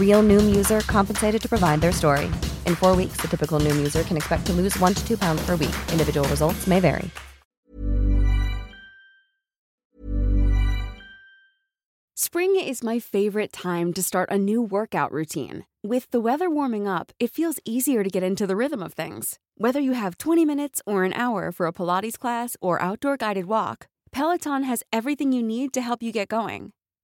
Real Noom user compensated to provide their story. In four weeks, the typical Noom user can expect to lose one to two pounds per week. Individual results may vary. Spring is my favorite time to start a new workout routine. With the weather warming up, it feels easier to get into the rhythm of things. Whether you have 20 minutes or an hour for a Pilates class or outdoor guided walk, Peloton has everything you need to help you get going.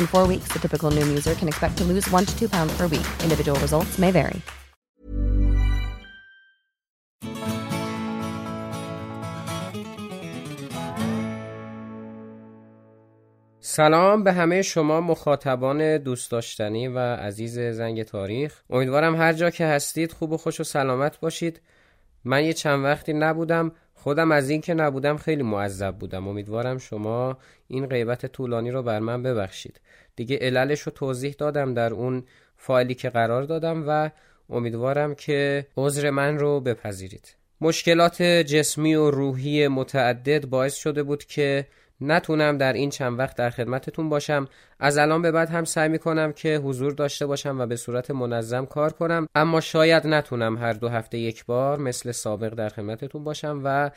In four weeks, the typical Noom user can expect to lose one to two pounds per week. Individual results may vary. سلام به همه شما مخاطبان دوست داشتنی و عزیز زنگ تاریخ. امیدوارم هر جا که هستید خوب و خوش و سلامت باشید. من یه چند وقتی نبودم خودم از این که نبودم خیلی معذب بودم. امیدوارم شما این غیبت طولانی رو بر من ببخشید. دیگه عللش رو توضیح دادم در اون فایلی که قرار دادم و امیدوارم که عذر من رو بپذیرید. مشکلات جسمی و روحی متعدد باعث شده بود که نتونم در این چند وقت در خدمتتون باشم. از الان به بعد هم سعی می‌کنم که حضور داشته باشم و به صورت منظم کار کنم. اما شاید نتونم هر دو هفته یک بار مثل سابق در خدمتتون باشم و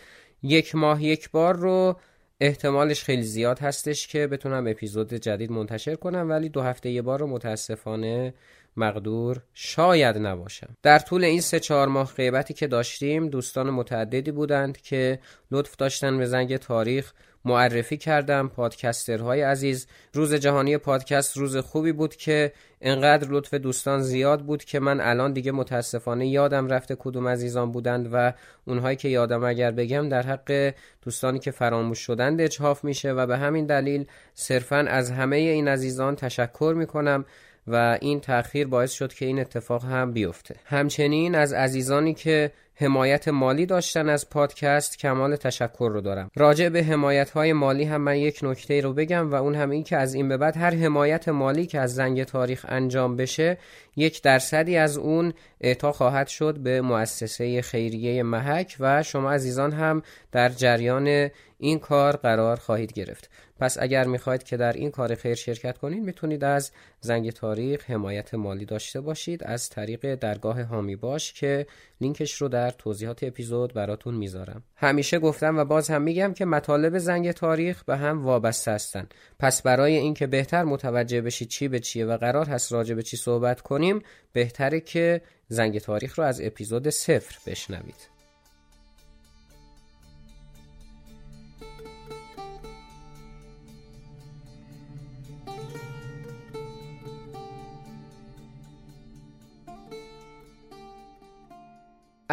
یک ماه یک بار رو احتمالش خیلی زیاد هستش که بتونم اپیزود جدید منتشر کنم ولی دو هفته یه بار رو متاسفانه مقدور شاید نباشم. در طول این سه چهار ماه غیبتی که داشتیم دوستان متعددی بودند که لطف داشتن به زنگ تاریخ معرفی کردم پادکسترهای عزیز. روز جهانی پادکست روز خوبی بود که انقدر لطف دوستان زیاد بود که من الان دیگه متاسفانه یادم رفته کدوم عزیزان بودند و اونهایی که یادم اگر بگم در حق دوستانی که فراموش شدند اجهاف میشه و به همین دلیل صرفا از همه این عزیزان تشکر می‌کنم و این تأخیر باعث شد که این اتفاق هم بیفته. همچنین از عزیزانی که حمایت مالی داشتن از پادکست کمال تشکر رو دارم. راجع به حمایت های مالی هم من یک نکته رو بگم و اون هم این که از این به بعد هر حمایت مالی که از زنگ تاریخ انجام بشه یک درصدی از اون اعطا خواهد شد به مؤسسه خیریه محک و شما عزیزان هم در جریان این کار قرار خواهید گرفت. پس اگر می‌خواهید که در این کار خیر شرکت کنید می‌تونید از زنگ تاریخ حمایت مالی داشته باشید از طریق درگاه هامی باش که لینکش رو در توضیحات اپیزود براتون می‌ذارم. همیشه گفتم و باز هم میگم که مطالب زنگ تاریخ به هم وابسته هستن. پس برای اینکه بهتر متوجه بشید چی به چیه و قرار هست راجع به چی صحبت کنیم بهتره که زنگ تاریخ رو از اپیزود صفر بشنوید.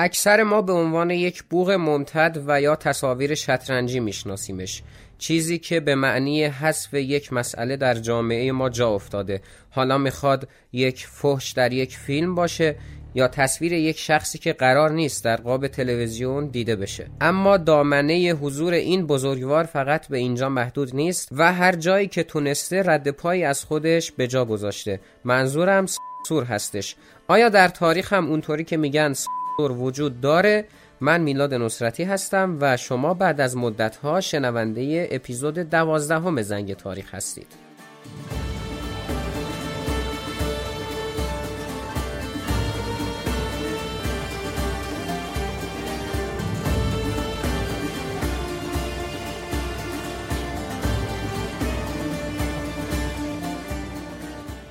اکثر ما به عنوان یک بوغ ممتد و یا تصاویر شطرنجی میشناسیمش چیزی که به معنی حذف یک مسئله در جامعه ما جا افتاده. حالا می‌خواد یک فحش در یک فیلم باشه یا تصویر یک شخصی که قرار نیست در قاب تلویزیون دیده بشه. اما دامنه حضور این بزرگوار فقط به اینجا محدود نیست و هر جایی که تونسته رد پایی از خودش به جا گذاشته. منظورم سور هستش. آیا در تاریخ هم اونطوری که میگن وجود داره. من میلاد نصرتی هستم و شما بعد از مدتها شنونده اپیزود دوازدهم زنگ تاریخ هستید.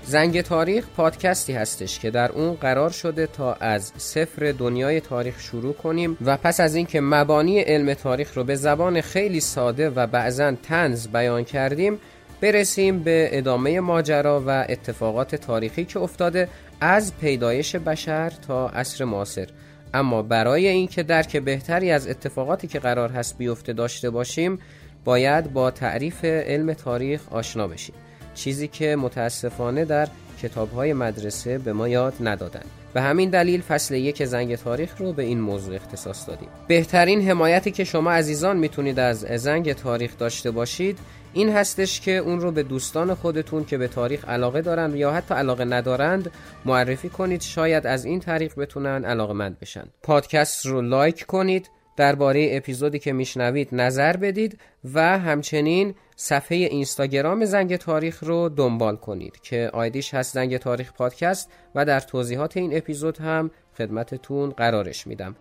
زنگ تاریخ پادکستی هستش که در اون قرار شده تا از صفر دنیای تاریخ شروع کنیم و پس از اینکه مبانی علم تاریخ رو به زبان خیلی ساده و بعضا تنز بیان کردیم برسیم به ادامه ماجرا و اتفاقات تاریخی که افتاده از پیدایش بشر تا عصر معاصر. اما برای اینکه درک بهتری از اتفاقاتی که قرار هست بیفته داشته باشیم باید با تعریف علم تاریخ آشنا بشیم. چیزی که متاسفانه در کتابهای مدرسه به ما یاد ندادن. به همین دلیل فصل یک زنگ تاریخ رو به این موضوع اختصاص دادیم. بهترین حمایتی که شما عزیزان می‌تونید از زنگ تاریخ داشته باشید این هستش که اون رو به دوستان خودتون که به تاریخ علاقه دارند یا حتی علاقه ندارند معرفی کنید. شاید از این طریق بتونن علاقه مند بشن. پادکست رو لایک کنید درباره اپیزودی که میشنوید نظر بدید و همچنین صفحه اینستاگرام زنگ تاریخ رو دنبال کنید که آیدیش هست زنگ تاریخ پادکست و در توضیحات این اپیزود هم خدمتتون قرارش میدم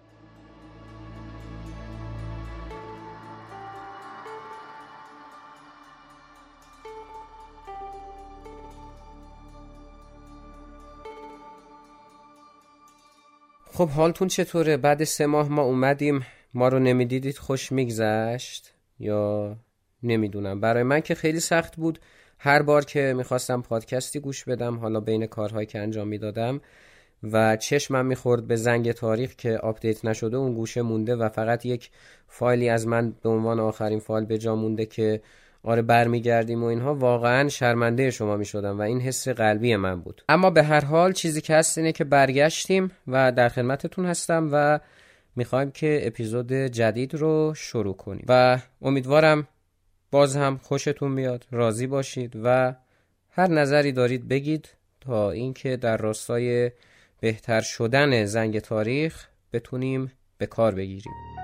خب حالتون چطوره؟ بعد سه ماه ما اومدیم ما رو نمی‌دیدید خوش میگذشت یا نمی‌دونم. برای من که خیلی سخت بود. هر بار که می‌خواستم پادکستی گوش بدم حالا بین کارهایی که انجام می‌دادم و چشمم می‌خورد به زنگ تاریخ که update نشده اون گوشه مونده و فقط یک فایلی از من به عنوان آخرین فایل به جا مونده که آره برمیگردیم و اینها واقعا شرمنده شما می‌شدم و این حس قلبی من بود. اما به هر حال چیزی که هست اینه که برگشتیم و در خدمتتون هستم و می‌خوایم که اپیزود جدید رو شروع کنیم. و امیدوارم باز هم خوشتون میاد. راضی باشید و هر نظری دارید بگید تا اینکه در راستای بهتر شدن زنگ تاریخ بتونیم به کار بگیریم.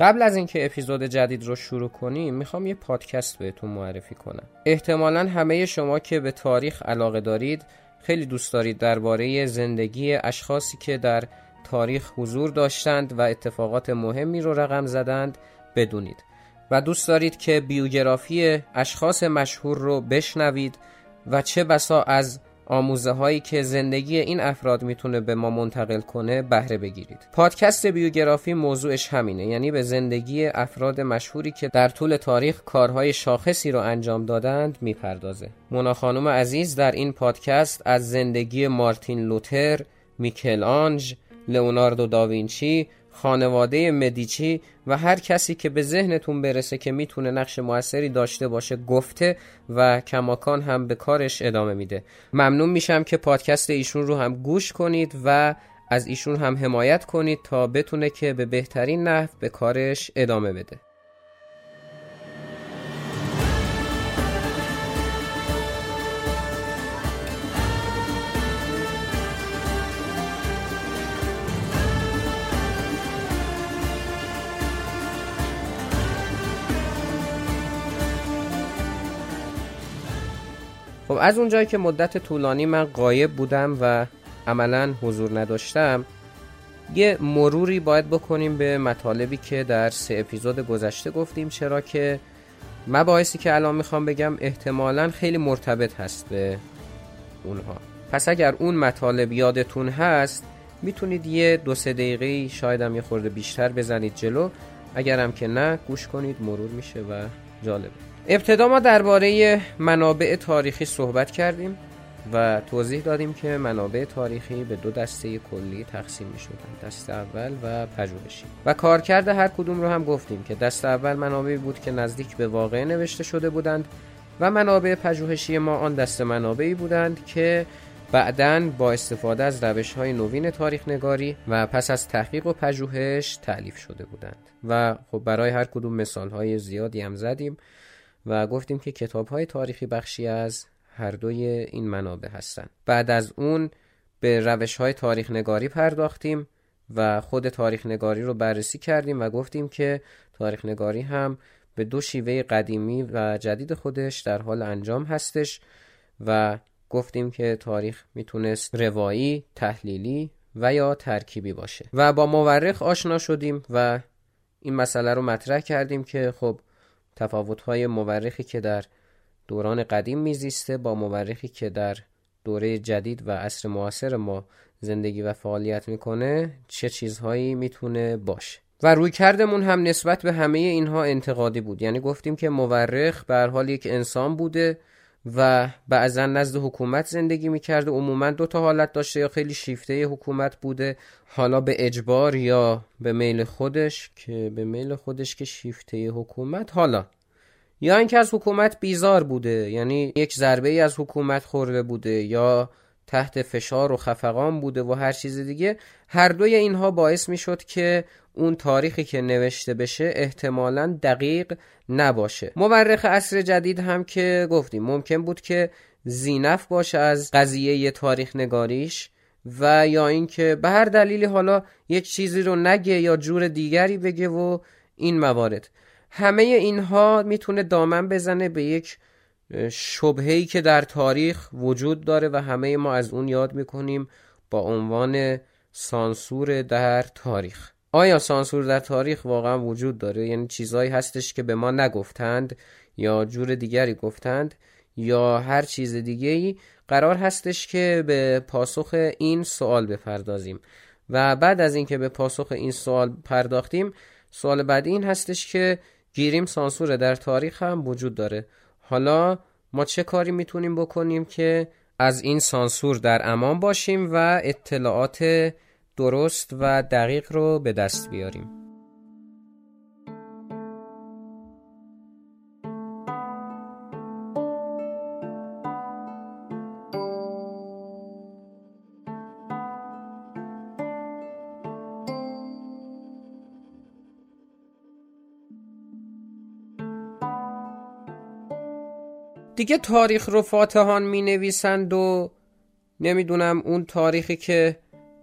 قبل از اینکه اپیزود جدید رو شروع کنیم می‌خوام یه پادکست بهتون معرفی کنم. احتمالا همه شما که به تاریخ علاقه دارید خیلی دوست دارید درباره زندگی اشخاصی که در تاریخ حضور داشتند و اتفاقات مهمی رو رقم زدند بدونید. و دوست دارید که بیوگرافی اشخاص مشهور رو بشنوید و چه بسا از آموزه هایی که زندگی این افراد می‌تونه به ما منتقل کنه بهره بگیرید. پادکست بیوگرافی موضوعش همینه یعنی به زندگی افراد مشهوری که در طول تاریخ کارهای شاخصی رو انجام دادند می‌پردازه. مونا خانم عزیز در این پادکست از زندگی مارتین لوتر میکل آنج لئوناردو داوینچی خانواده مدیچی و هر کسی که به ذهنتون برسه که می‌تونه نقش موثری داشته باشه گفته و کماکان هم به کارش ادامه میده. ممنون میشم که پادکست ایشون رو هم گوش کنید و از ایشون هم حمایت کنید تا بتونه که به بهترین نحو به کارش ادامه بده. خب از اونجایی که مدت طولانی من قایب بودم و عملا حضور نداشتم یه مروری باید بکنیم به مطالبی که در سه اپیزود گذشته گفتیم چرا که مباحثی که الان می‌خوام بگم احتمالا خیلی مرتبط هست به اونها. پس اگر اون مطالب یادتون هست می‌تونید یه دو سه دقیقه شاید هم یه خورده بیشتر بزنید جلو. اگرم که نه گوش کنید مرور میشه و جالبه ابتدا ما درباره منابع تاریخی صحبت کردیم و توضیح دادیم که منابع تاریخی به دو دسته کلی تقسیم می شدن دست اول و پژوهشی. و کارکرد هر کدوم رو هم گفتیم که دست اول منابعی بود که نزدیک به واقع نوشته شده بودند و منابع پژوهشی ما آن دست منابعی بودند که بعدا با استفاده از روش های نوین تاریخ نگاری و پس از تحقیق و پژوهش تعلیف شده بودند. و خب برای هر کدوم مثال های زیادی هم زدیم. و گفتیم که کتاب های تاریخی بخشی از هر دوی این منابع هستند بعد از اون به روش های تاریخ نگاری پرداختیم و خود تاریخ نگاری رو بررسی کردیم و گفتیم که تاریخ نگاری هم به دو شیوه قدیمی و جدید خودش در حال انجام هستش و گفتیم که تاریخ می‌تونست روایی، تحلیلی و یا ترکیبی باشه. و با مورخ آشنا شدیم و این مسئله رو مطرح کردیم که خب تفاوت‌های مورخی که در دوران قدیم میزیسته با مورخی که در دوره جدید و عصر معاصر ما زندگی و فعالیت می‌کنه چه چیزهایی می‌تونه باشه؟ و روی کردمون هم نسبت به همه اینها انتقادی بود. یعنی گفتیم که مورخ به حال یک انسان بوده و بعضا نزد حکومت زندگی می‌کرده. عموما دو تا حالت داشته یا خیلی شیفته حکومت بوده. حالا به اجبار یا به میل خودش که به میل خودش که شیفته حکومت. حالا یا اینکه از حکومت بیزار بوده یعنی یک ضربه ای از حکومت خورده بوده یا تحت فشار و خفقان بوده و هر چیز دیگه هر دوی اینها باعث می شد که اون تاریخی که نوشته بشه احتمالا دقیق نباشه. مورخ عصر جدید هم که گفتیم ممکن بود که زینف باشه از قضیه تاریخ نگاریش و یا اینکه به هر دلیلی حالا یک چیزی رو نگه یا جور دیگری بگه و این موارد. همه اینها می‌تونه دامن بزنه به یک شبههی که در تاریخ وجود داره و همه ما از اون یاد می‌کنیم با عنوان سانسور در تاریخ. آیا سانسور در تاریخ واقعا وجود داره؟ یعنی چیزهایی هستش که به ما نگفتند یا جور دیگری گفتند یا هر چیز دیگه ای قرار هستش که به پاسخ این سوال بپردازیم. و بعد از اینکه به پاسخ این سوال پرداختیم سوال بعدی این هستش که گیریم سانسور در تاریخ هم وجود داره. حالا ما چه کاری می‌تونیم بکنیم که از این سانسور در امان باشیم و اطلاعات درست و دقیق رو به دست بیاریم؟ دیگه تاریخ رو فاتحان می نویسند و نمی‌دونم اون تاریخی که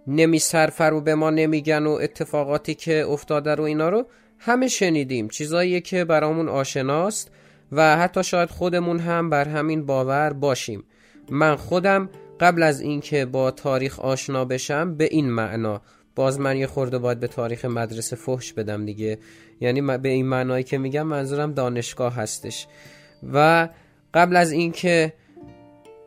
نمی سرفر و به ما نمیگن و اتفاقاتی که افتاده رو اینا رو همه شنیدیم. چیزایی که برامون آشناست و حتی شاید خودمون هم بر همین باور باشیم. من خودم قبل از اینکه با تاریخ آشنا بشم به این معنا. باز من یه خورده باید به تاریخ مدرسه فحش بدم دیگه. یعنی به این معنایی که میگم منظورم دانشگاه هستش. و قبل از اینکه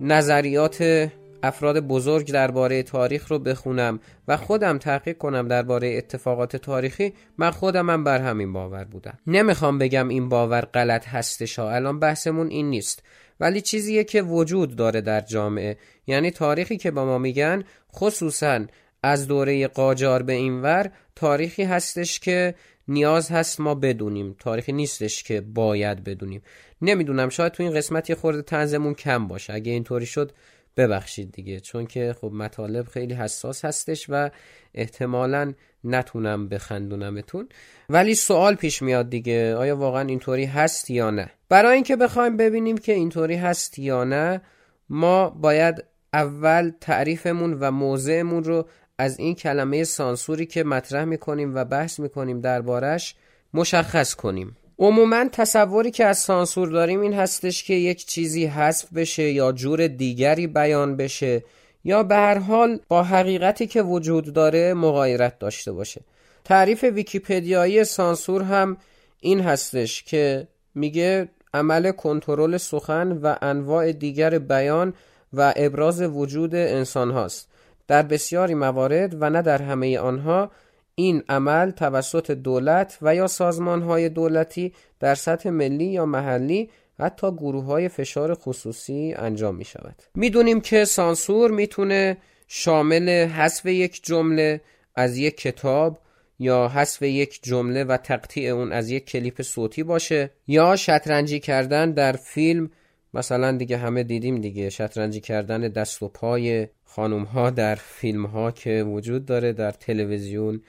نظریات افراد بزرگ درباره تاریخ رو بخونم و خودم تحقیق کنم درباره اتفاقات تاریخی من خودم هم بر همین باور بودم. نمی‌خوام بگم این باور غلط هستش ها الان بحثمون این نیست. ولی چیزیه که وجود داره در جامعه یعنی تاریخی که با ما میگن خصوصا از دوره قاجار به اینور تاریخی هستش که نیاز هست ما بدونیم. تاریخی نیستش که باید بدونیم. نمی‌دونم شاید تو این قسمت یه خورده تنزمون کم باشه. اگه اینطوری شد ببخشید دیگه. چون که خب مطالب خیلی حساس هستش و احتمالا نتونم بخندونمتون. ولی سوال پیش میاد دیگه. آیا واقعا اینطوری هست یا نه؟ برای اینکه بخوایم ببینیم که اینطوری هست یا نه ما باید اول تعریفمون و موضعمون رو از این کلمه سانسوری که مطرح می‌کنیم و بحث می‌کنیم دربارش مشخص کنیم. عموما تصوری که از سانسور داریم این هستش که یک چیزی حذف بشه یا جور دیگری بیان بشه یا به هر حال با حقیقتی که وجود داره مغایرت داشته باشه. تعریف ویکیپدیایی سانسور هم این هستش که میگه عمل کنترل سخن و انواع دیگر بیان و ابراز وجود انسان هاست در بسیاری موارد و نه در همه آنها این عمل توسط دولت و یا سازمان های دولتی در سطح ملی یا محلی حتی گروه های فشار خصوصی انجام می شود می‌دونیم که سانسور می‌تونه شامل حذف یک جمله از یک کتاب یا حذف یک جمله و تقطیع اون از یک کلیپ صوتی باشه یا شطرنجی کردن در فیلم مثلا دیگه همه دیدیم دیگه شطرنجی کردن دست و پای خانوم ها در فیلم ها که وجود داره در تلویزیون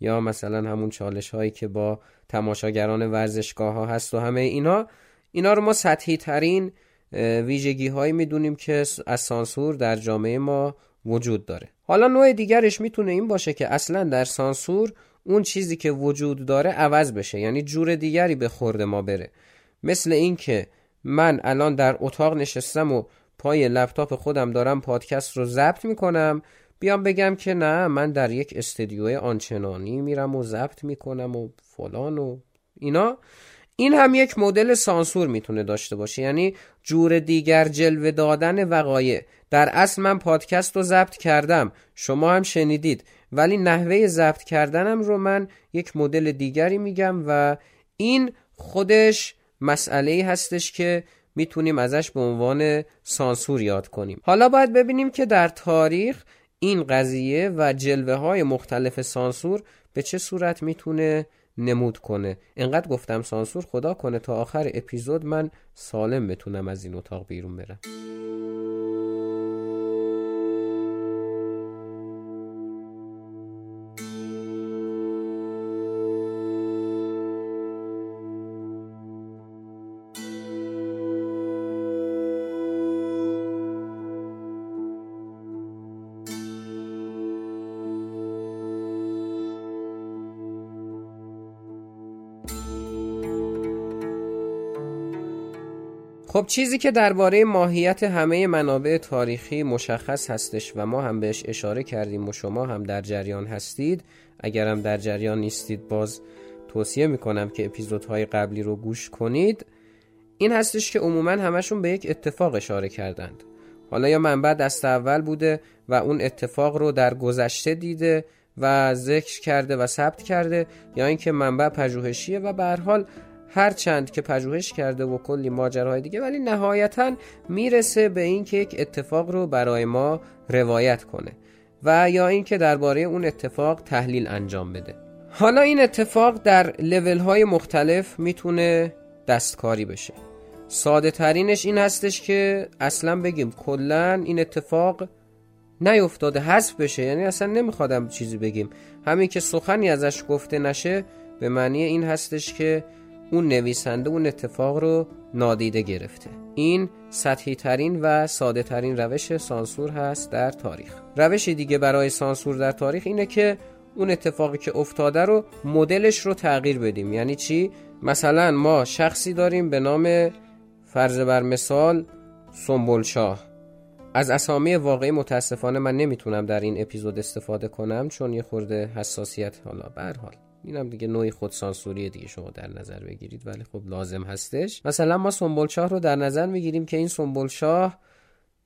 یا مثلا همون چالش هایی که با تماشاگران ورزشگاه ها هست و همه اینا. اینا رو ما سطحی ترین ویژگی هایی می‌دونیم که از سانسور در جامعه ما وجود داره. حالا نوع دیگرش می‌تونه این باشه که اصلا در سانسور اون چیزی که وجود داره عوض بشه یعنی جور دیگری به خورد ما بره. مثل اینکه من الان در اتاق نشستم و پای لپتاپ خودم دارم پادکست رو ضبط می‌کنم. بیام بگم که نه من در یک استدیو آنچنانی میرم و ضبط می‌کنم و فلان و اینا. این هم یک مدل سانسور می‌تونه داشته باشه. یعنی جور دیگر جلوه دادن وقایع. در اصل من پادکست رو ضبط کردم. شما هم شنیدید. ولی نحوه ضبط کردنم رو من یک مدل دیگری میگم و این خودش مسئله هستش که می‌تونیم ازش به عنوان سانسور یاد کنیم. حالا باید ببینیم که در تاریخ این قضیه و جلوه های مختلف سانسور به چه صورت می‌تونه نمود کنه. انقدر گفتم سانسور خدا کنه تا آخر اپیزود من سالم بتونم از این اتاق بیرون برم. خب چیزی که درباره ماهیت همه منابع تاریخی مشخص هستش و ما هم بهش اشاره کردیم و شما هم در جریان هستید اگر هم در جریان نیستید باز توصیه می‌کنم که اپیزودهای قبلی رو گوش کنید. این هستش که عموما همشون به یک اتفاق اشاره کردند. حالا یا منبع دست اول بوده و اون اتفاق رو در گذشته دیده و ذکر کرده و ثبت کرده یا اینکه منبع پژوهشیه و به حال هر چند که پژوهش کرده و کلی ماجراهای دیگه ولی نهایتا می‌رسه به اینکه یک اتفاق رو برای ما روایت کنه و یا اینکه درباره اون اتفاق تحلیل انجام بده. حالا این اتفاق در لول های مختلف می‌تونه دستکاری بشه. ساده ترینش این هستش که اصلا بگیم کلا این اتفاق نیفتاده حذف بشه. یعنی اصلا نمیخوادم چیزی بگیم. همین که سخنی ازش گفته نشه به معنی این هستش که اون نویسنده اون اتفاق رو نادیده گرفته. این سطحی ترین و ساده ترین روش سانسور هست در تاریخ. روش دیگه برای سانسور در تاریخ اینه که اون اتفاقی که افتاده رو مدلش رو تغییر بدیم. یعنی چی؟ مثلا ما شخصی داریم به نام فرض بر مثال سنبل از اسامی واقعی متاسفانه من نمی‌تونم در این اپیزود استفاده کنم چون یه خورده حساسیت حالا به حال. اینم دیگه نوعی خودسانسوری دیگه شما در نظر بگیرید ولی خب لازم هستش. مثلا ما سنبل شاه رو در نظر می‌گیریم که این سنبل شاه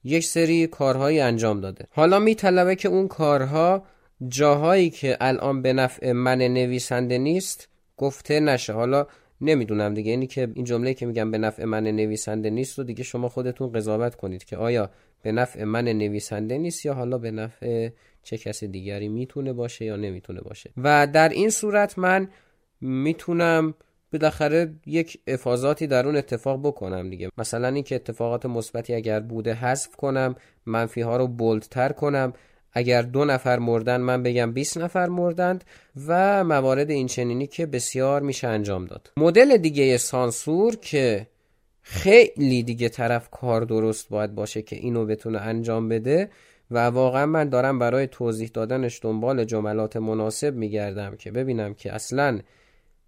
یک سری کارهایی انجام داده. حالا میطلبه که اون کارها جاهایی که الان به نفع من نویسنده نیست گفته نشه. حالا نمی‌دونم دیگه اینی که این جمله که میگم به نفع من نویسنده نیست و دیگه شما خودتون قضاوت کنید که آیا به نفع من نویسنده نیست یا حالا به نفع چه کسی دیگری می‌تونه باشه یا نمی‌تونه باشه. و در این صورت من می‌تونم بالاخره یک افاظاتی در اون اتفاق بکنم دیگه. مثلا اینکه اتفاقات مثبتی اگر بوده حذف کنم منفی ها رو بولدتر کنم. اگر دو نفر مردن من بگم 20 نفر مردند و موارد این چنینی که بسیار میشه انجام داد. مدل دیگه سانسور که خیلی دیگه طرف کار درست باید باشه که اینو بتونه انجام بده و واقعا من دارم برای توضیح دادنش دنبال جملات مناسب میگردم که ببینم که اصلا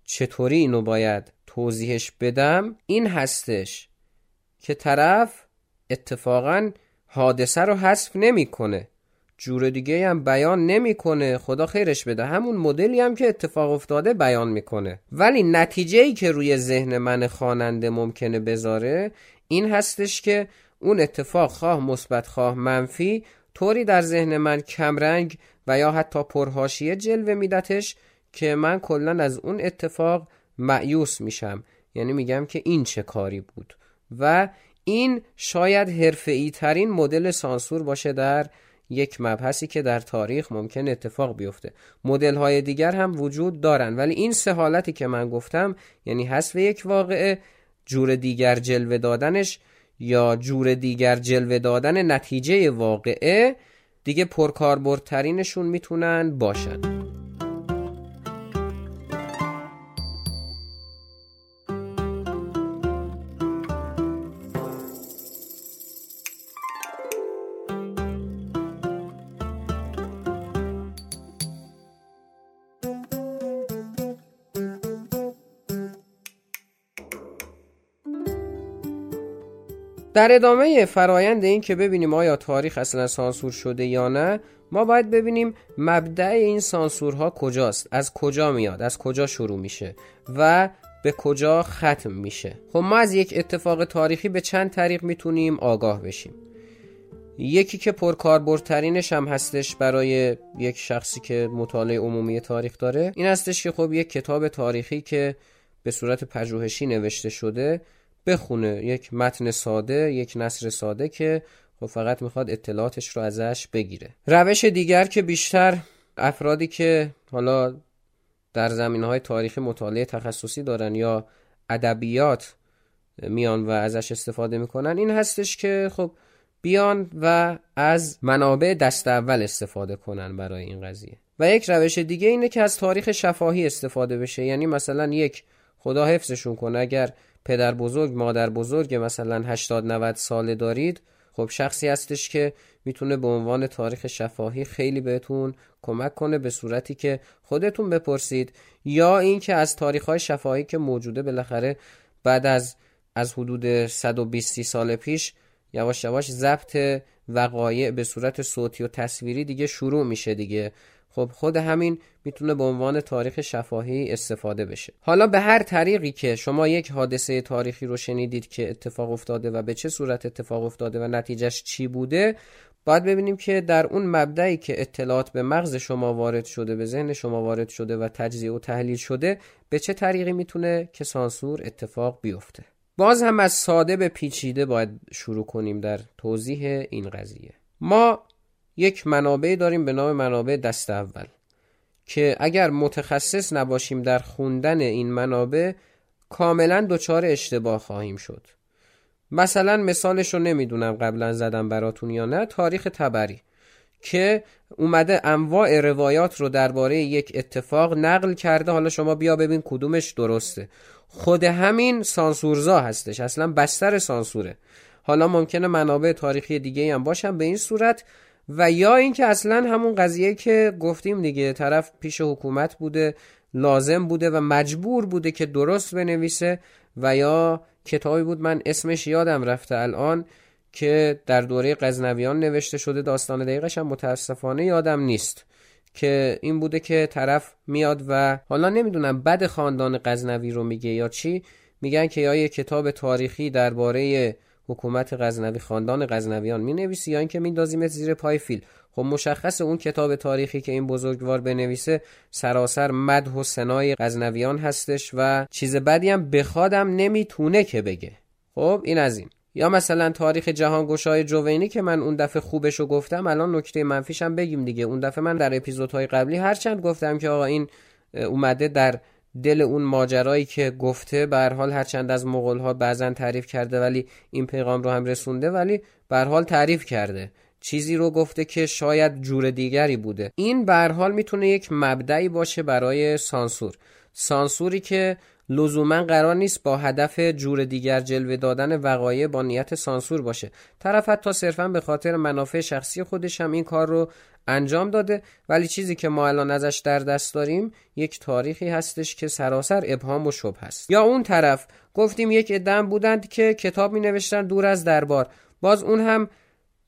چطوری اینو باید توضیحش بدم. این هستش که طرف اتفاقا حادثه رو حذف نمی‌کنه. جور دیگه هم بیان نمی‌کنه. خدا خیرش بده. همون مدلی هم که اتفاق افتاده بیان می‌کنه. ولی نتیجه ای که روی ذهن من خواننده ممکنه بذاره این هستش که اون اتفاق خواه مثبت خواه منفی طوری در ذهن من کمرنگ و یا حتی پرهاشیه جلوه میدتش که من کلا از اون اتفاق معیوس میشم. یعنی میگم که این چه کاری بود. و این شاید حرفه‌ای ترین مدل سانسور باشه در یک مبحثی که در تاریخ ممکن اتفاق بیفته. مدل های دیگر هم وجود دارن ولی این سه حالتی که من گفتم یعنی حذف یک واقعه جور دیگر جلوه دادنش یا جور دیگر جلوه دادن نتیجه واقعه دیگه پرکاربردترینشون می‌تونن باشن. در ادامه فرایند این که ببینیم آیا تاریخ اصلا سانسور شده یا نه ما باید ببینیم مبدع این سانسورها کجاست از کجا میاد از کجا شروع میشه و به کجا ختم میشه. خب ما از یک اتفاق تاریخی به چند طریق می‌تونیم آگاه بشیم. یکی که پرکاربردترینش هم هستش برای یک شخصی که مطالعه عمومی تاریخ داره این هستش که خب یک کتاب تاریخی که به صورت پژوهشی نوشته شده بخونه. یک متن ساده یک نصر ساده که خب فقط می‌خواد اطلاعاتش رو ازش بگیره. روش دیگر که بیشتر افرادی که حالا در زمین های تاریخی مطالعه تخصصی دارن یا ادبیات میان و ازش استفاده می‌کنن این هستش که خب بیان و از منابع دست اول استفاده کنن برای این قضیه. و یک روش دیگه اینه که از تاریخ شفاهی استفاده بشه. یعنی مثلا یک خدا حفظشون کنه. اگر پدر بزرگ مادر بزرگ مثلا 80 90 ساله دارید خب شخصی هستش که می‌تونه به عنوان تاریخ شفاهی خیلی بهتون کمک کنه به صورتی که خودتون بپرسید یا اینکه از تاریخ های شفاهی که موجوده بالاخره بعد از از حدود 120 سال پیش یواش یواش ضبط وقایع به صورت صوتی و تصویری دیگه شروع میشه دیگه. خب خود همین می‌تونه به عنوان تاریخ شفاهی استفاده بشه. حالا به هر طریقی که شما یک حادثه تاریخی رو شنیدید که اتفاق افتاده و به چه صورت اتفاق افتاده و نتیجهش چی بوده باید ببینیم که در اون مبدعی که اطلاعات به مغز شما وارد شده به ذهن شما وارد شده و تجزیه و تحلیل شده به چه طریقی می‌تونه که سانسور اتفاق بیفته؟ باز هم از ساده به پیچیده باید شروع کنیم در توضیح این قضیه. ما یک منابع داریم به نام منابع دست اول که اگر متخصص نباشیم در خوندن این منابع کاملا دچار اشتباه خواهیم شد. مثلا مثالش رو نمی‌دونم قبلا زدم براتون یا نه تاریخ تبری که اومده انواع روایات رو درباره یک اتفاق نقل کرده. حالا شما بیا ببین کدومش درسته. خود همین سانسورزا هستش اصلا بستر سانسوره. حالا ممکنه منابع تاریخی دیگه هم باشن. به این صورت و یا اینکه اصلا همون قضیه که گفتیم دیگه طرف پیش حکومت بوده لازم بوده و مجبور بوده که درست بنویسه و یا کتابی بود من اسمش یادم رفته الان که در دوره غزنویان نوشته شده داستان دقیقش هم متاسفانه یادم نیست که این بوده که طرف میاد و حالا نمی‌دونم بد خاندان غزنوی رو میگه یا چی میگن که یا یه کتاب تاریخی درباره حکومت غزنوی خاندان غزنویان می نویسی یا اینکه میندازیمت زیر پای فیل. خب مشخص اون کتاب تاریخی که این بزرگوار بنویسه سراسر مدح و سنای غزنویان هستش و چیز بدی هم بخوادم نمی‌تونه که بگه. خب این از این. یا مثلا تاریخ جهانگشای جوینی که من اون دفعه خوبش رو گفتم الان نکته منفیشم بگیم دیگه. اون دفعه من در اپیزودهای قبلی هرچند گفتم که آقا این اومده در دل اون ماجرایی که گفته به حال هرچند از مغول ها بعضا تعریف کرده ولی این پیغام رو هم رسونده ولی به حال تعریف کرده. چیزی رو گفته که شاید جور دیگری بوده. این به حال می‌تونه یک مبدعی باشه برای سانسور. سانسوری که لزوما قرار نیست با هدف جور دیگر جلوه دادن وقایع با نیت سانسور باشه. طرف حتی صرفا به خاطر منافع شخصی خودش هم این کار رو انجام داده. ولی چیزی که ما الان ازش در دست داریم یک تاریخی هستش که سراسر ابهام و شبه هست. یا اون طرف گفتیم یک ادم بودند که کتاب می نوشتن دور از دربار. باز اون هم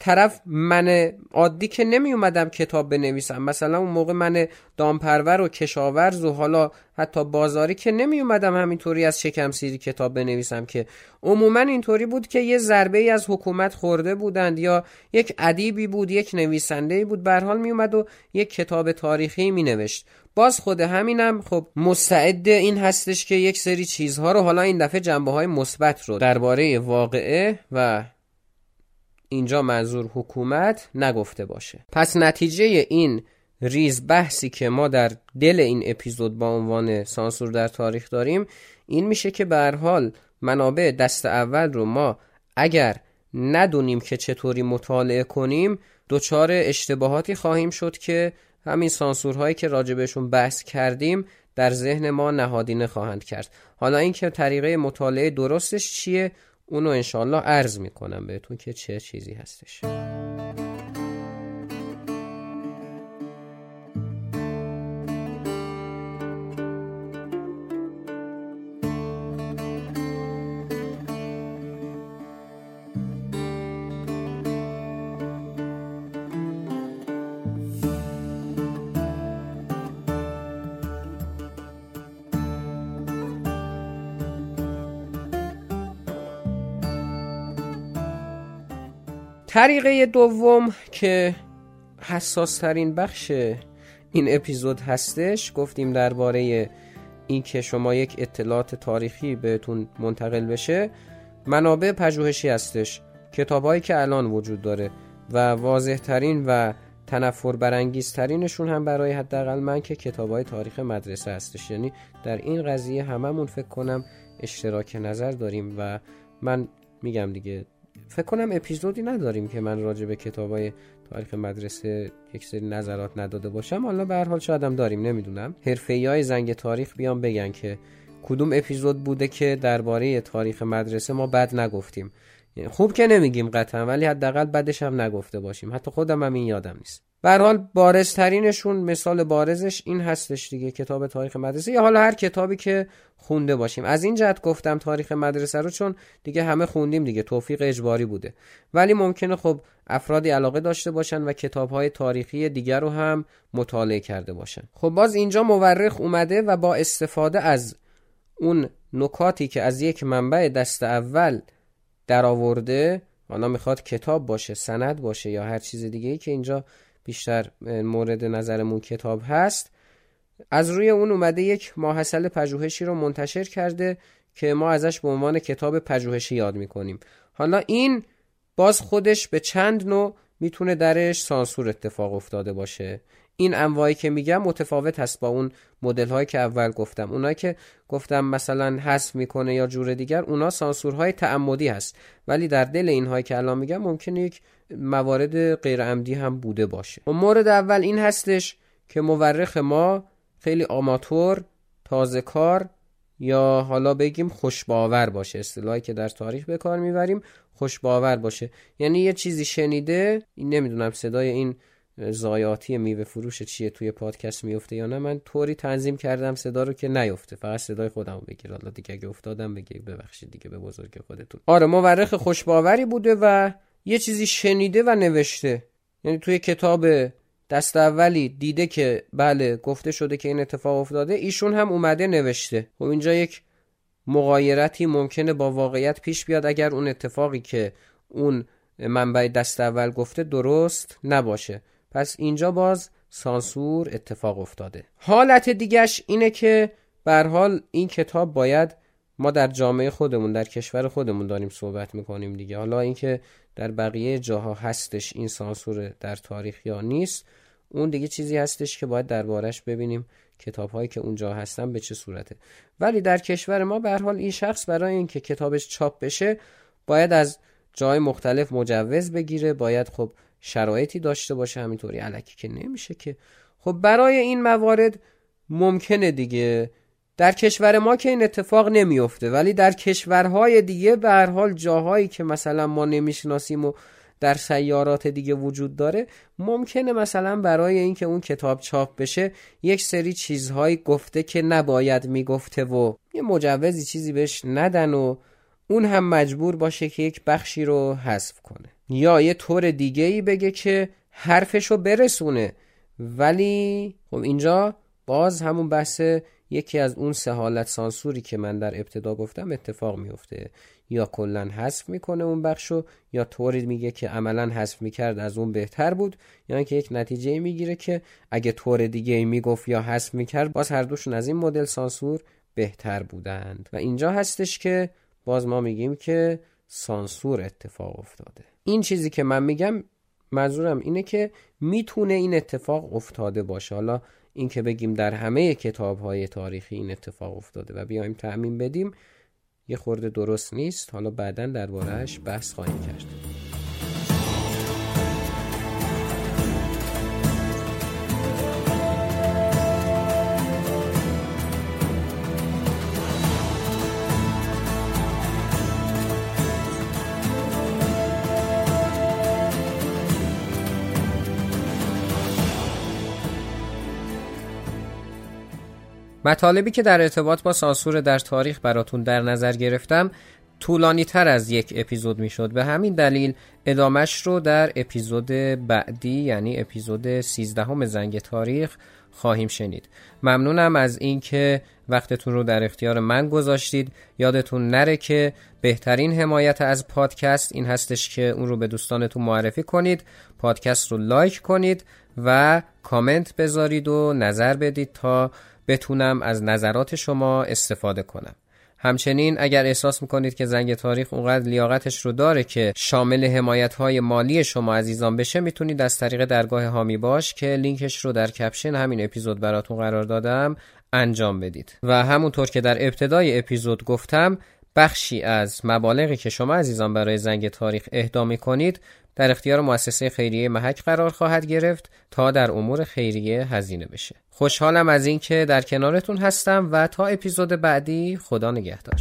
طرف من عادی که نمی اومدم کتاب بنویسم. مثلا اون موقع من دامپرور و کشاورز و حالا حتی بازاری که نمی اومدم همینطوری از شکم سیری کتاب بنویسم که عموما اینطوری بود که یه ضربه ای از حکومت خورده بودند یا یک ادیبی بود یک نویسنده بود. به حال می اومد و یک کتاب تاریخی می نوشت باز خود همینم خب مستعد این هستش که یک سری چیزها رو حالا این دفعه جنبه های مثبت رو درباره واقعه و اینجا منظور حکومت نگفته باشه. پس نتیجه این ریز بحثی که ما در دل این اپیزود با عنوان سانسور در تاریخ داریم این میشه که به حال منابع دست اول رو ما اگر ندونیم که چطوری مطالعه کنیم دچار اشتباهاتی خواهیم شد که همین سانسورهایی که راجبشون بحث کردیم در ذهن ما نهادینه خواهند کرد. حالا اینکه طریقه مطالعه درستش چیه؟ اونو انشالله عرض می‌کنم بهتون که چه چیزی هستش. طریقه دوم که حساس ترین بخش این اپیزود هستش گفتیم درباره اینکه شما یک اطلاعات تاریخی بهتون منتقل بشه منابع پژوهشی هستش کتابهایی که الان وجود داره و واضح ترین و تنفر برانگیز ترینشون هم برای حداقل من که کتابهای تاریخ مدرسه هستش. یعنی در این قضیه هممون فکر کنم اشتراک نظر داریم و من میگم دیگه فکر کنم اپیزودی نداریم که من راجع به کتابای تاریخ مدرسه یک سری نظرات نداده باشم. حالا به هر حال شاید داریم نمی‌دونم. های زنگ تاریخ بیان بگن که کدوم اپیزود بوده که درباره تاریخ مدرسه ما بد نگفتیم. یعنی خوب که نمیگیم قطعا ولی حداقل بدش هم نگفته باشیم. حتی خودم هم این یادم نیست. حال بارزترینشون مثال بارزش این هستش دیگه کتاب تاریخ مدرسه. یا حالا هر کتابی که خونده باشیم. از این جهت گفتم تاریخ مدرسه رو چون دیگه همه خوندیم دیگه توفیق اجباری بوده. ولی ممکنه خب افرادی علاقه داشته باشن و کتابهای تاریخی دیگر رو هم مطالعه کرده باشن. خب باز اینجا مورخ اومده و با استفاده از اون نکاتی که از یک منبع دست اول درآورده حالا می‌خواد کتاب باشه سند باشه یا هر چیز دیگه ای که اینجا بیشتر مورد نظرمون کتاب هست. از روی اون اومده یک ماحصل پژوهشی رو منتشر کرده که ما ازش به عنوان کتاب پژوهشی یاد می‌کنیم. حالا این باز خودش به چند نوع می‌تونه درش سانسور اتفاق افتاده باشه. این انواعی که میگم متفاوت هست با اون مدل هایی که اول گفتم. اونایی که گفتم مثلا حذف می‌کنه یا جور دیگر اونا سانسورهای تعمدی هست. ولی در دل اینهایی که الان میگم ممکنه یک موارد غیر عمدی هم بوده باشه. و مورد اول این هستش که مورخ ما خیلی آماتور تازه کار یا حالا بگیم خوشباور باشه. اصطلاحی که در تاریخ به کار می‌بریم خوشباور باشه. یعنی یه چیزی شنیده این نمی‌دونم صدای این زایاتی میوه فروش چیه توی پادکست میفته یا نه من طوری تنظیم کردم صدا رو که نیفته. فقط صدای خودم بگیر. حالا دیگه اگه افتادم بگی ببخشید دیگه به بزرگ خودتون. آره مورخ خوشباوری بوده و یه چیزی شنیده و نوشته. یعنی توی کتاب دست اولی دیده که بله گفته شده که این اتفاق افتاده ایشون هم اومده نوشته. خب اینجا یک مقایرتی ممکنه با واقعیت پیش بیاد. اگر اون اتفاقی که اون منبع دست اول گفته درست نباشه. پس اینجا باز سانسور اتفاق افتاده. حالت دیگش اینه که بر حال این کتاب باید ما در جامعه خودمون در کشور خودمون داریم صحبت می‌کنیم دیگه. حالا اینکه در بقیه جاها هستش این سانسور در تاریخ یا نیست اون دیگه چیزی هستش که باید دربارش ببینیم کتاب هایی که اونجا هستن به چه صورته. ولی در کشور ما به حال این شخص برای اینکه کتابش چاپ بشه باید از جای مختلف مجوز بگیره باید خب شرایطی داشته باشه همینطوری علکی که نمیشه که. خب برای این موارد ممکنه دیگه در کشور ما که این اتفاق نمیفته ولی در کشورهای دیگه به هر حال جاهایی که مثلا ما نمی‌شناسیم و در سیارات دیگه وجود داره ممکنه مثلا برای اینکه اون کتاب چاپ بشه یک سری چیزهایی گفته که نباید می‌گفته و یه مجوزی چیزی بهش ندن و اون هم مجبور باشه که یک بخشی رو حذف کنه. یا یه طور دیگه ای بگه که حرفشو برسونه. ولی خب اینجا باز همون بحث یکی از اون سه حالت سانسوری که من در ابتدا گفتم اتفاق میفته. یا کلا حذف می‌کنه اون بخشو یا طوری میگه که عملا حذف می‌کرد از اون بهتر بود یا اینکه یک نتیجه می‌گیره که اگه طور دیگه می‌گفت یا حذف می‌کرد باز هر دوشون از این مدل سانسور بهتر بودند. و اینجا هستش که باز ما میگیم که سانسور اتفاق افتاده. این چیزی که من میگم منظورم اینه که می‌تونه این اتفاق افتاده باشه. حالا این که بگیم در همه کتاب های تاریخی این اتفاق افتاده و بیایم تعمین بدیم یه خورده درست نیست. حالا بعدا دربارهش بحث خواهیم کرد. مطالبی که در ارتباط با سانسور در تاریخ براتون در نظر گرفتم طولانی تر از یک اپیزود می شد به همین دلیل ادامش رو در اپیزود بعدی یعنی اپیزود 13 همه زنگ تاریخ خواهیم شنید. ممنونم از اینکه وقتتون رو در اختیار من گذاشتید. یادتون نره که بهترین حمایت از پادکست این هستش که اون رو به دوستانتون معرفی کنید پادکست رو لایک کنید و کامنت بذارید و نظر بدید تا بتونم از نظرات شما استفاده کنم. همچنین اگر احساس می‌کنید که زنگ تاریخ اونقدر لیاقتش رو داره که شامل حمایت های مالی شما عزیزان بشه می‌تونید از طریق درگاه هامی باش که لینکش رو در کپشن همین اپیزود براتون قرار دادم انجام بدید. و همونطور که در ابتدای اپیزود گفتم بخشی از مبالغی که شما عزیزان برای زنگ تاریخ اهدا می‌کنید در اختیار مؤسسه خیریه محک قرار خواهد گرفت تا در امور خیریه هزینه بشه. خوشحالم از اینکه در کنارتون هستم و تا اپیزود بعدی خدا نگهدار.